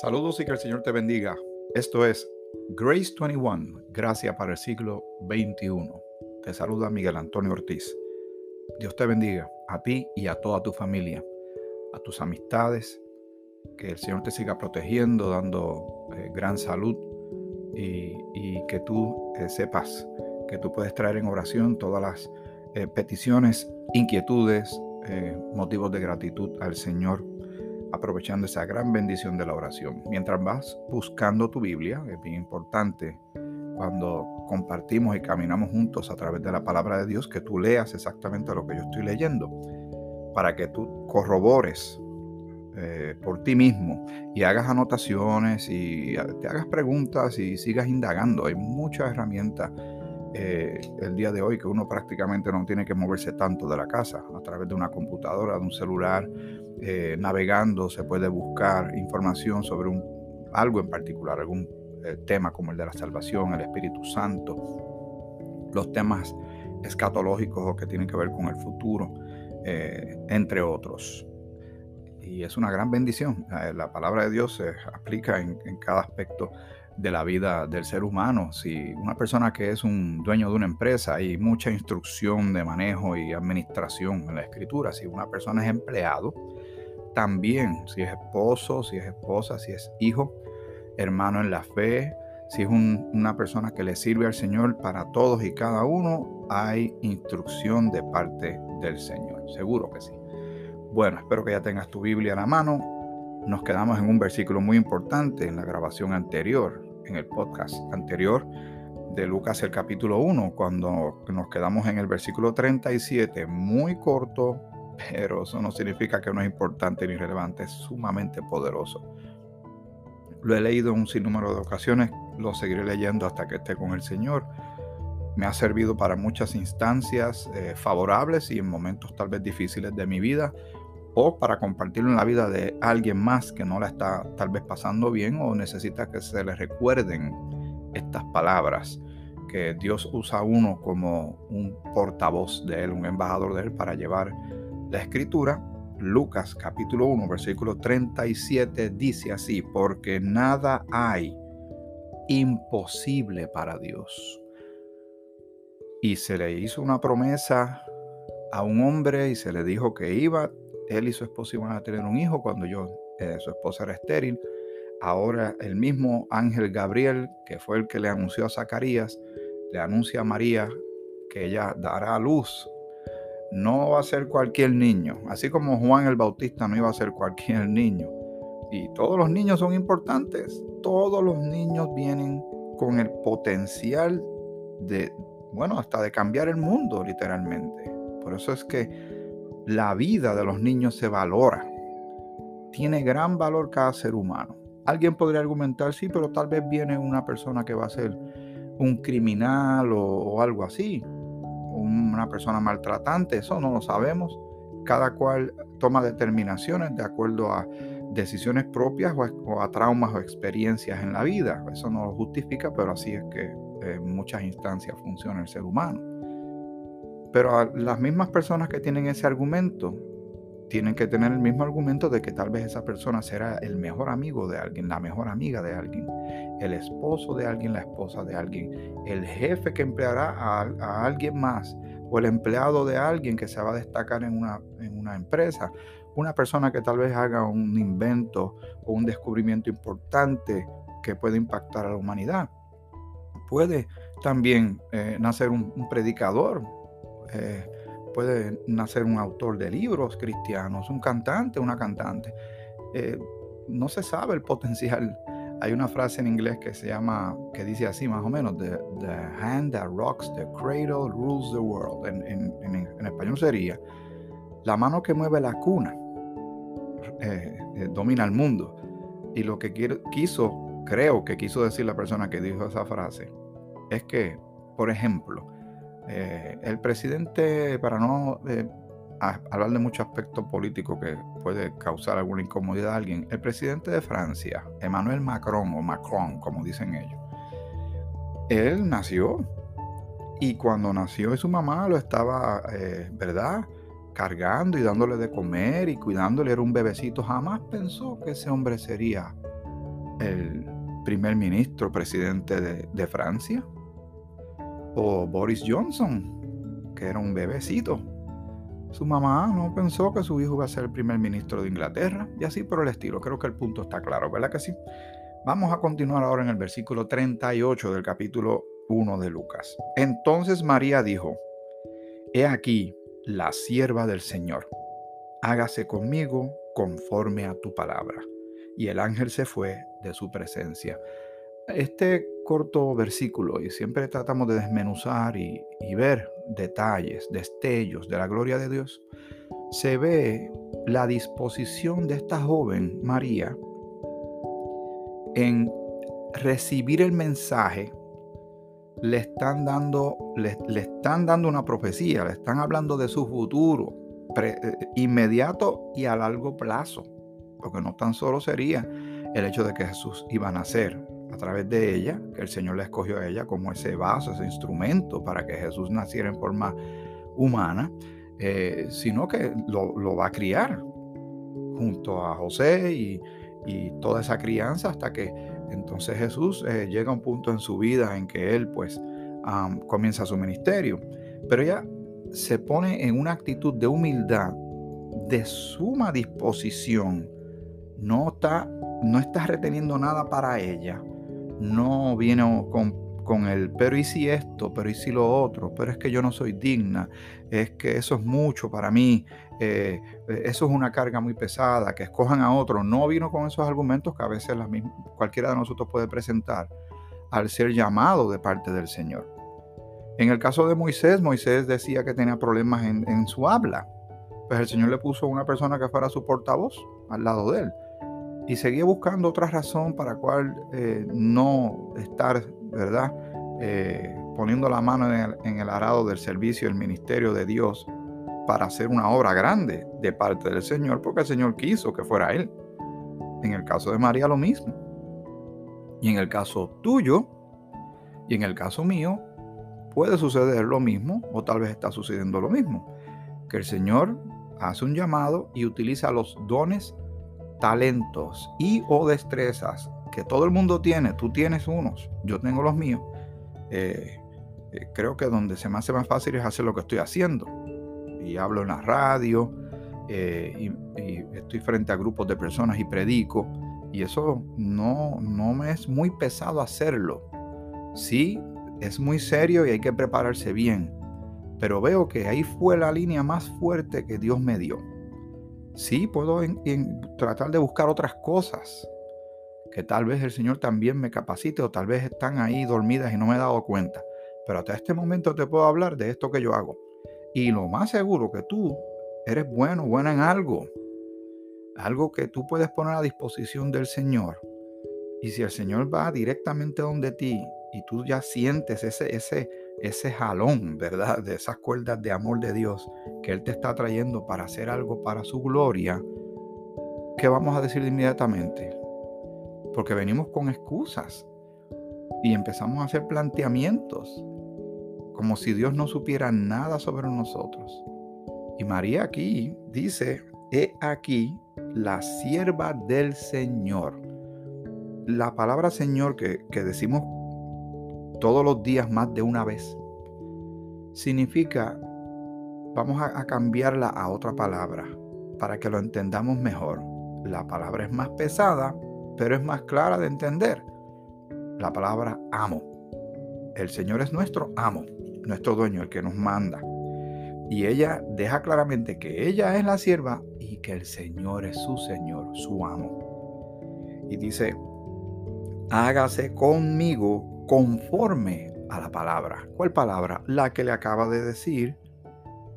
Saludos y que el Señor te bendiga. Esto es Grace 21, Gracia para el siglo XXI. Te saluda Miguel Antonio Ortiz. Dios te bendiga a ti y a toda tu familia, a tus amistades, que el Señor te siga protegiendo, dando eh, gran salud y, que tú eh, sepas que tú puedes traer en oración todas las eh, peticiones, inquietudes, motivos de gratitud al Señor aprovechando esa gran bendición de la oración. Mientras vas buscando tu Biblia, es bien importante cuando compartimos y caminamos juntos a través de la palabra de Dios, que tú leas exactamente lo que yo estoy leyendo, para que tú corrobores eh, por ti mismo y hagas anotaciones y te hagas preguntas y sigas indagando. Hay muchas herramientas eh, el día de hoy que uno prácticamente no tiene que moverse tanto de la casa a través de una computadora, de un celular, eh, navegando se puede buscar información sobre un, algo en particular, algún eh, tema como el de la salvación, el Espíritu Santo, los temas escatológicos o que tienen que ver con el futuro, entre otros. Y es una gran bendición. La palabra de Dios se aplica en, en cada aspecto de la vida del ser humano. Si una persona que es un dueño de una empresa, hay mucha instrucción de manejo y administración en la escritura. Si una persona es empleado, también, si es esposo, si es esposa, si es hijo, hermano en la fe, si es una persona que le sirve al Señor, para todos y cada uno hay instrucción de parte del Señor. Seguro que sí. Bueno, espero que ya tengas tu Biblia a la mano. Nos quedamos en un versículo muy importante en la grabación anterior en el podcast anterior de Lucas el capítulo 1, cuando nos quedamos en el versículo 37, muy corto, pero eso no significa que no es importante ni relevante, es sumamente poderoso. Lo he leído en un sinnúmero de ocasiones, lo seguiré leyendo hasta que esté con el Señor. Me ha servido para muchas instancias eh, favorables y en momentos tal vez difíciles de mi vida o para compartirlo en la vida de alguien más que no la está tal vez pasando bien o necesita que se le recuerden estas palabras, que Dios usa a uno como un portavoz de Él, un embajador de Él para llevar la escritura. Lucas capítulo 1 versículo 37 dice así, porque nada hay imposible para Dios. Y se le hizo una promesa a un hombre y se le dijo que iba él y su esposa iban a tener un hijo cuando yo, eh, su esposa era estéril. Ahora el mismo ángel Gabriel, que fue el que le anunció a Zacarías, le anuncia a María que ella dará a luz. No va a ser cualquier niño, así como Juan el Bautista no iba a ser cualquier niño. Y todos los niños son importantes. Todos los niños vienen con el potencial de, bueno, hasta de cambiar el mundo literalmente. Por eso es que la vida de los niños se valora. Tiene gran valor cada ser humano. Alguien podría argumentar, sí, pero tal vez viene una persona que va a ser un criminal o, algo así, una persona maltratante, eso no lo sabemos. Cada cual toma determinaciones de acuerdo a decisiones propias o a, traumas o experiencias en la vida. Eso no lo justifica, pero así es que en muchas instancias funciona el ser humano. Pero las mismas personas que tienen ese argumento tienen que tener el mismo argumento de que tal vez esa persona será el mejor amigo de alguien, la mejor amiga de alguien, el esposo de alguien, la esposa de alguien, el jefe que empleará a, alguien más o el empleado de alguien que se va a destacar en una, en una empresa, una persona que tal vez haga un invento o un descubrimiento importante que puede impactar a la humanidad. Puede también eh, nacer un predicador, eh, puede nacer un autor de libros cristianos, un cantante, una cantante. Eh, no se sabe el potencial. Hay una frase en inglés que se llama, que dice así más o menos, the, hand that rocks the cradle rules the world. En, español sería, la mano que mueve la cuna eh, domina el mundo. Y lo que quiso, creo que quiso decir la persona que dijo esa frase, es que, por ejemplo, eh, el presidente, para no eh, hablar de mucho aspecto político que puede causar alguna incomodidad a alguien, el presidente de Francia, Emmanuel Macron o Macron, como dicen ellos, él nació y cuando nació su mamá lo estaba, eh, ¿verdad? Cargando y dándole de comer y cuidándole, era un bebecito. Jamás pensó que ese hombre sería el primer ministro, presidente de, de Francia, o Boris Johnson, que era un bebecito. Su mamá no pensó que su hijo iba a ser el primer ministro de Inglaterra y así por el estilo. Creo que el punto está claro, ¿verdad que sí? Vamos a continuar ahora en el versículo 38 del capítulo 1 de Lucas. Entonces María dijo, He aquí la sierva del Señor, hágase conmigo conforme a tu palabra. Y el ángel se fue de su presencia. Este corto versículo, y siempre tratamos de desmenuzar y, ver detalles, destellos de la gloria de Dios, se ve la disposición de esta joven María en recibir el mensaje, le están dando, le, están dando una profecía, le están hablando de su futuro eh, inmediato y a largo plazo. Porque no tan solo sería el hecho de que Jesús iba a nacer a través de ella, que el Señor le escogió a ella como ese vaso, ese instrumento para que Jesús naciera en forma humana, eh, sino que lo, va a criar junto a José y, y toda esa crianza hasta que entonces Jesús eh, llega a un punto en su vida en que él pues comienza su ministerio. Pero ella se pone en una actitud de humildad, de suma disposición. No está, no está reteniendo nada para ella. No viene con con el, pero y si esto, pero y si lo otro, pero es que yo no soy digna, es que eso es mucho para mí, eh, eso es una carga muy pesada, que escojan a otro. No vino con esos argumentos que a veces cualquiera de nosotros puede presentar al ser llamado de parte del Señor. En el caso de Moisés, Moisés decía que tenía problemas en, su habla. Pues el Señor le puso una persona que fuera su portavoz al lado de él. Y seguía buscando otra razón para cual eh, no estar ¿verdad? Eh, poniendo la mano en el, arado del servicio, el ministerio de Dios, para hacer una obra grande de parte del Señor, porque el Señor quiso que fuera Él. En el caso de María lo mismo. Y en el caso tuyo, y en el caso mío, puede suceder lo mismo, o tal vez está sucediendo lo mismo. Que el Señor hace un llamado y utiliza los dones, talentos y o destrezas que todo el mundo tiene, tú tienes unos, yo tengo los míos, eh, eh, creo que donde se me hace más fácil es hacer lo que estoy haciendo. Y hablo en la radio, eh, y, estoy frente a grupos de personas y predico, y eso no, no me es muy pesado hacerlo. Sí, es muy serio y hay que prepararse bien, pero veo que ahí fue la línea más fuerte que Dios me dio. Sí, puedo tratar de buscar otras cosas, que tal vez el Señor también me capacite o tal vez están ahí dormidas y no me he dado cuenta. Pero hasta este momento te puedo hablar de esto que yo hago. Y lo más seguro que tú eres bueno, buena en algo. Algo que tú puedes poner a disposición del Señor. Y si el Señor va directamente donde ti y tú ya sientes ese, ese, ese jalón, ¿verdad? De esas cuerdas de amor de Dios que Él te está trayendo para hacer algo para su gloria, ¿qué vamos a decir inmediatamente? porque venimos con excusas y empezamos a hacer planteamientos como si Dios no supiera nada sobre nosotros. Y María aquí dice, he aquí la sierva del Señor. La palabra Señor que, decimos todos los días más de una vez, significa, vamos a cambiarla a otra palabra para que lo entendamos mejor. La palabra es más pesada, pero es más clara de entender. La palabra amo. El Señor es nuestro amo, nuestro dueño, el que nos manda. Y ella deja claramente que ella es la sierva y que el Señor es su Señor, su amo. Y dice, hágase conmigo conforme a la palabra. ¿Cuál palabra? La que le acaba de decir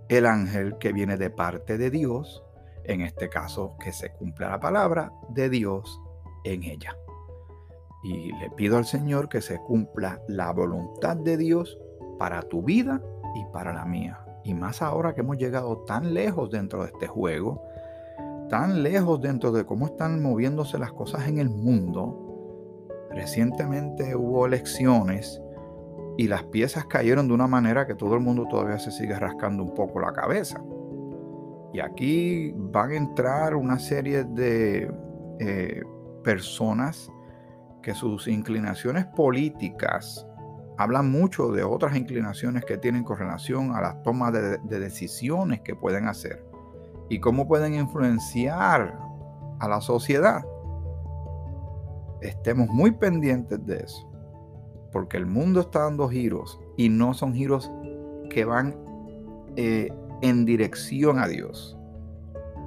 el ángel que viene de parte de Dios. En este caso, que se cumpla la palabra de Dios en ella. Y le pido al Señor que se cumpla la voluntad de Dios para tu vida y para la mía. Y más ahora que hemos llegado tan lejos dentro de este juego, tan lejos dentro de cómo están moviéndose las cosas en el mundo. Recientemente hubo elecciones y las piezas cayeron de una manera que todo el mundo todavía se sigue rascando un poco la cabeza. Y aquí van a entrar una serie de eh, personas que sus inclinaciones políticas hablan mucho de otras inclinaciones que tienen con relación a las tomas de, de decisiones que pueden hacer y cómo pueden influenciar a la sociedad. Estemos muy pendientes de eso, porque el mundo está dando giros y no son giros que van eh, en dirección a Dios.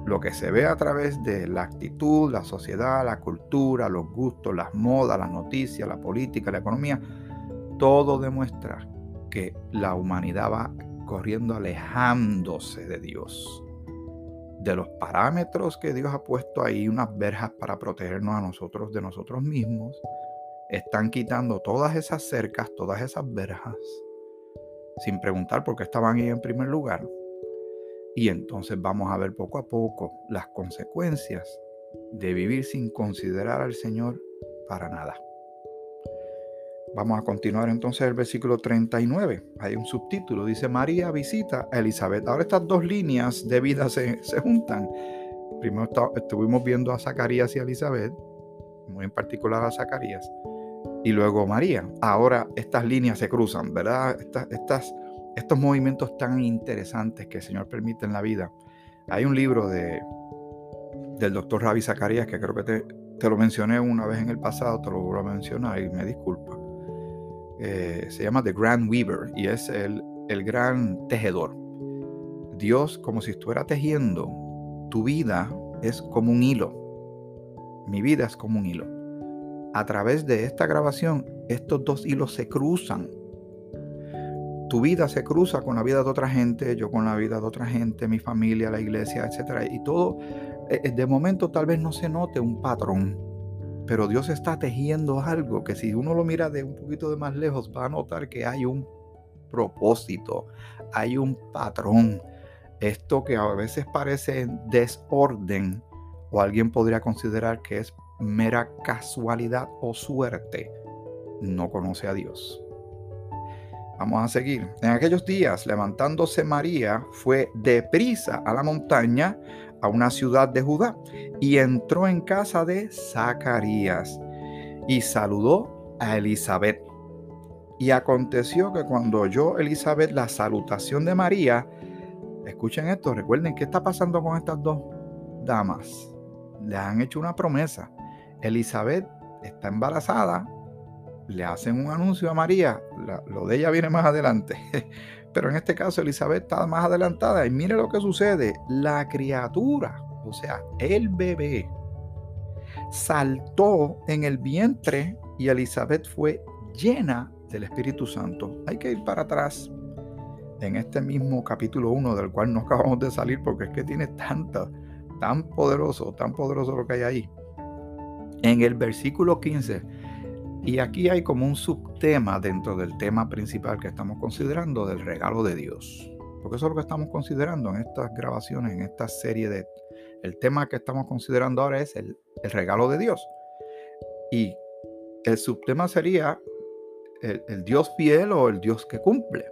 Lo que se ve a través de la actitud, la sociedad, la cultura, los gustos, las modas, las noticias, la política, la economía, todo demuestra que la humanidad va corriendo alejándose de Dios, de los parámetros que Dios ha puesto ahí, unas verjas para protegernos a nosotros de nosotros mismos. Están quitando todas esas cercas, todas esas verjas sin preguntar por qué estaban ahí en primer lugar. Y entonces vamos a ver poco a poco las consecuencias de vivir sin considerar al Señor para nada. Vamos a continuar entonces el versículo 39. Hay un subtítulo, dice María visita a Elizabeth. Ahora estas dos líneas de vida se, juntan. Primero estuvimos viendo a Zacarías y a Elizabeth, muy en particular a Zacarías y luego María. Ahora estas líneas se cruzan, ¿verdad? Estas, estos movimientos tan interesantes que el Señor permite en la vida. Hay un libro de, del doctor Ravi Zacarías que creo que te, lo mencioné una vez en el pasado, te lo vuelvo a mencionar y me disculpa. Eh, se llama The Grand Weaver y es el, el gran tejedor. Dios, como si estuviera tejiendo, tu vida es como un hilo. Mi vida es como un hilo a través de esta grabación, estos dos hilos se cruzan. Tu vida se cruza con la vida de otra gente, yo con la vida de otra gente, mi familia, la iglesia, etc. Y todo, eh, eh, de momento tal vez no se note un patrón, pero Dios está tejiendo algo que si uno lo mira de un poquito de más lejos va a notar que hay un propósito, hay un patrón. Esto que a veces parece desorden o alguien podría considerar que es mera casualidad o suerte, no conoce a Dios. Vamos a seguir. En aquellos días, levantándose María, fue deprisa a la montaña, a una ciudad de Judá, y entró en casa de Zacarías y saludó a Elizabeth. Y aconteció que cuando oyó Elizabeth la salutación de María, escuchen esto, recuerden qué está pasando con estas dos damas. Le han hecho una promesa. Elizabeth está embarazada, le hacen un anuncio a María, lo de ella viene más adelante, pero en este caso Elizabeth está más adelantada y mire lo que sucede, la criatura, o sea, el bebé, saltó en el vientre y Elizabeth fue llena del Espíritu Santo. Hay que ir para atrás en este mismo capítulo 1 del cual no acabamos de salir porque es que tiene tanta, tan poderoso, tan poderoso lo que hay ahí en el versículo 15. Y aquí hay como un subtema dentro del tema principal que estamos considerando del regalo de Dios. Porque eso es lo que estamos considerando en estas grabaciones, en esta serie de... El tema que estamos considerando ahora es el, regalo de Dios. Y el subtema sería el, el Dios fiel o el Dios que cumple.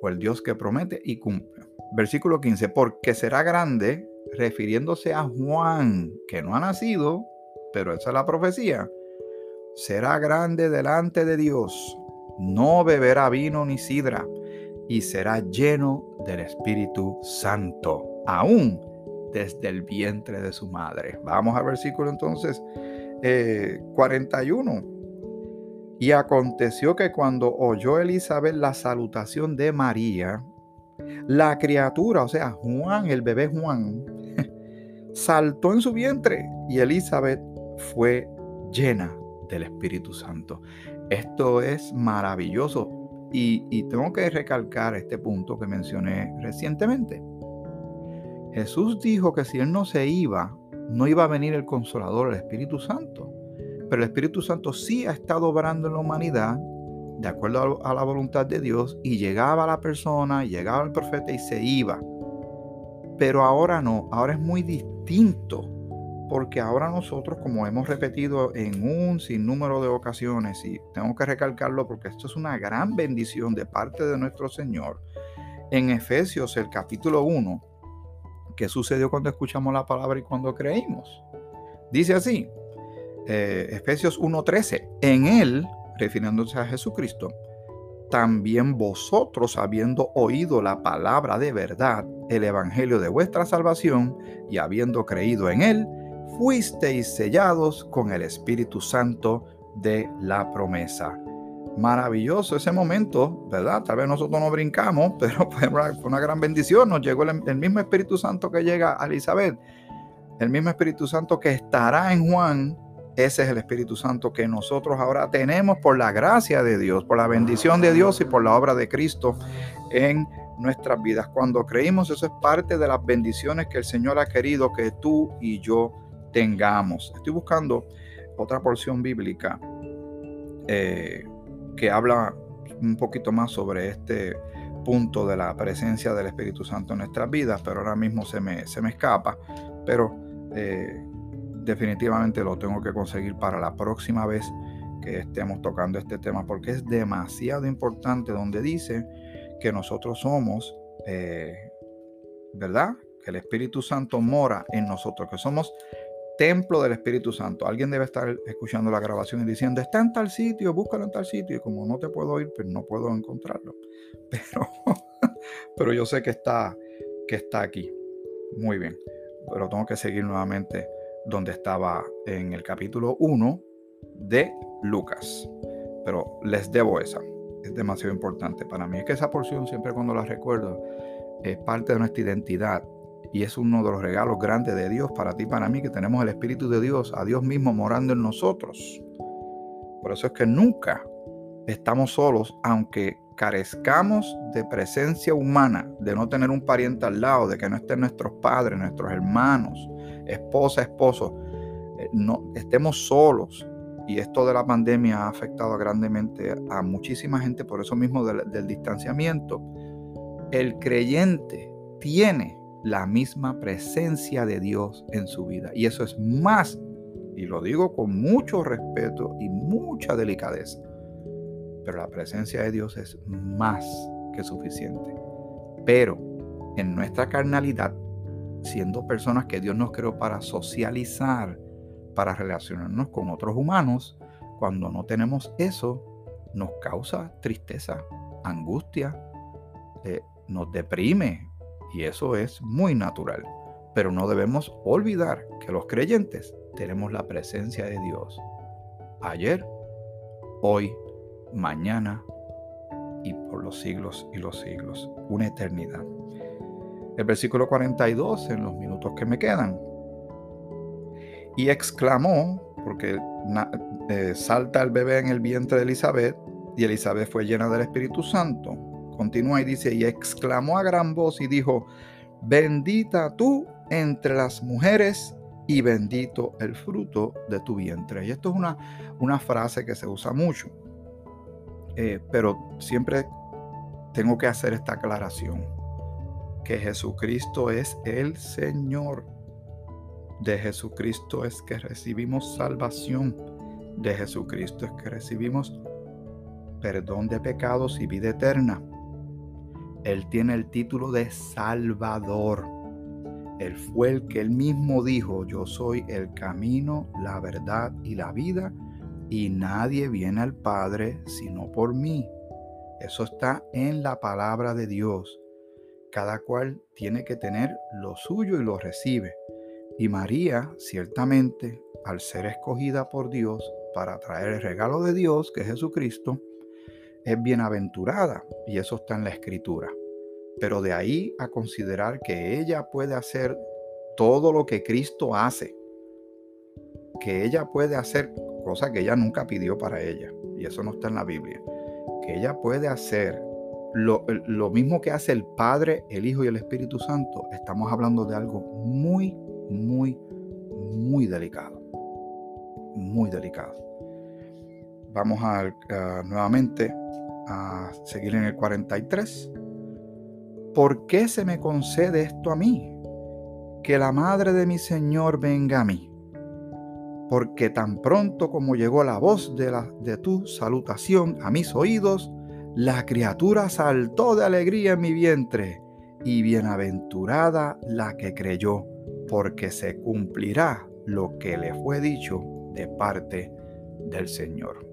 O el Dios que promete y cumple. Versículo 15, porque será grande, refiriéndose a Juan, que no ha nacido, pero esa es la profecía. Será grande delante de Dios, no beberá vino ni sidra, y será lleno del Espíritu Santo, aún desde el vientre de su madre. Vamos al versículo entonces 41. Eh, y aconteció que cuando oyó Elizabeth la salutación de María, la criatura, o sea, Juan, el bebé Juan, saltó en su vientre y Elizabeth fue llena del Espíritu Santo. Esto es maravilloso y, tengo que recalcar este punto que mencioné recientemente. Jesús dijo que si Él no se iba, no iba a venir el consolador, el Espíritu Santo. Pero el Espíritu Santo sí ha estado obrando en la humanidad de acuerdo a la voluntad de Dios y llegaba a la persona, llegaba el profeta y se iba. Pero ahora no, ahora es muy distinto porque ahora nosotros, como hemos repetido en un sinnúmero de ocasiones, y tengo que recalcarlo porque esto es una gran bendición de parte de nuestro Señor, en Efesios el capítulo 1, ¿qué sucedió cuando escuchamos la palabra y cuando creímos? Dice así, eh, Efesios 1.13, en Él, refiriéndose a Jesucristo, también vosotros, habiendo oído la palabra de verdad, el evangelio de vuestra salvación, y habiendo creído en Él, fuisteis sellados con el Espíritu Santo de la promesa. Maravilloso ese momento, ¿verdad? Tal vez nosotros no brincamos, pero fue una, gran bendición. Nos llegó el, mismo Espíritu Santo que llega a Elizabeth, el mismo Espíritu Santo que estará en Juan ese es el Espíritu Santo que nosotros ahora tenemos por la gracia de Dios, por la bendición de Dios y por la obra de Cristo en nuestras vidas. Cuando creímos, eso es parte de las bendiciones que el Señor ha querido que tú y yo tengamos. Estoy buscando otra porción bíblica eh, que habla un poquito más sobre este punto de la presencia del Espíritu Santo en nuestras vidas, pero ahora mismo se me, se me escapa. Pero eh, definitivamente lo tengo que conseguir para la próxima vez que estemos tocando este tema, porque es demasiado importante donde dice que nosotros somos, eh, ¿verdad? Que el Espíritu Santo mora en nosotros, que somos templo del Espíritu Santo. Alguien debe estar escuchando la grabación y diciendo, está en tal sitio, búscalo en tal sitio. Y como no te puedo oír, pues no puedo encontrarlo. Pero, pero yo sé que está, que está aquí. Muy bien. Pero tengo que seguir nuevamente donde estaba en el capítulo 1 de Lucas. Pero les debo esa. Es demasiado importante para mí. Es que esa porción siempre cuando la recuerdo es parte de nuestra identidad y es uno de los regalos grandes de Dios para ti y para mí que tenemos el Espíritu de Dios, a Dios mismo morando en nosotros. Por eso es que nunca estamos solos, aunque carezcamos de presencia humana, de no tener un pariente al lado, de que no estén nuestros padres, nuestros hermanos, esposa, esposo, eh, estemos solos. Y esto de la pandemia ha afectado grandemente a muchísima gente por eso mismo del distanciamiento. El creyente tiene la misma presencia de Dios en su vida. Y eso es más, y lo digo con mucho respeto y mucha delicadeza, pero la presencia de Dios es más que suficiente. Pero en nuestra carnalidad siendo personas que Dios nos creó para socializar, para relacionarnos con otros humanos, cuando no tenemos eso, nos causa tristeza, angustia, eh, nos deprime y eso es muy natural. Pero no debemos olvidar que los creyentes tenemos la presencia de Dios ayer, hoy, mañana y por los siglos y los siglos, una eternidad el versículo 42 en los minutos que me quedan. Y exclamó, porque eh, salta el bebé en el vientre de Elizabeth, y Elizabeth fue llena del Espíritu Santo. Continúa y dice, y exclamó a gran voz y dijo, bendita tú entre las mujeres y bendito el fruto de tu vientre. Y esto es una, una frase que se usa mucho, eh, pero siempre tengo que hacer esta aclaración que Jesucristo es el Señor. De Jesucristo es que recibimos salvación. De Jesucristo es que recibimos perdón de pecados y vida eterna. Él tiene el título de Salvador. Él fue el que él mismo dijo, yo soy el camino, la verdad y la vida, y nadie viene al Padre sino por mí. Eso está en la palabra de Dios. Cada cual tiene que tener lo suyo y lo recibe. Y María, ciertamente, al ser escogida por Dios para traer el regalo de Dios, que es Jesucristo, es bienaventurada. Y eso está en la escritura. Pero de ahí a considerar que ella puede hacer todo lo que Cristo hace, que ella puede hacer cosas que ella nunca pidió para ella, y eso no está en la Biblia, que ella puede hacer lo, mismo que hace el Padre, el Hijo y el Espíritu Santo, estamos hablando de algo muy, muy, muy delicado. Muy delicado. Vamos a, nuevamente a seguir en el 43. ¿Por qué se me concede esto a mí? Que la madre de mi Señor venga a mí. Porque tan pronto como llegó la voz de, de tu salutación a mis oídos, la criatura saltó de alegría en mi vientre, y bienaventurada la que creyó, porque se cumplirá lo que le fue dicho de parte del Señor.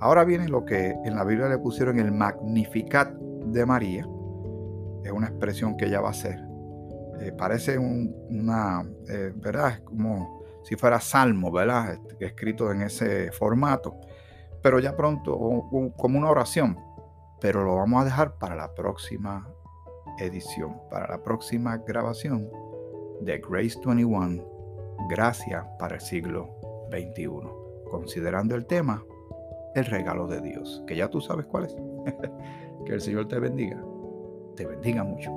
Ahora viene lo que en la Biblia le pusieron el Magnificat de María. Es una expresión que ella va a hacer. Eh, parece una, eh, ¿verdad? Como si fuera salmo, ¿verdad? Este, escrito en ese formato. Pero ya pronto, como una oración. Pero lo vamos a dejar para la próxima edición, para la próxima grabación de Grace 21, Gracia para el siglo XXI. Considerando el tema, el regalo de Dios, que ya tú sabes cuál es. que el Señor te bendiga, te bendiga mucho.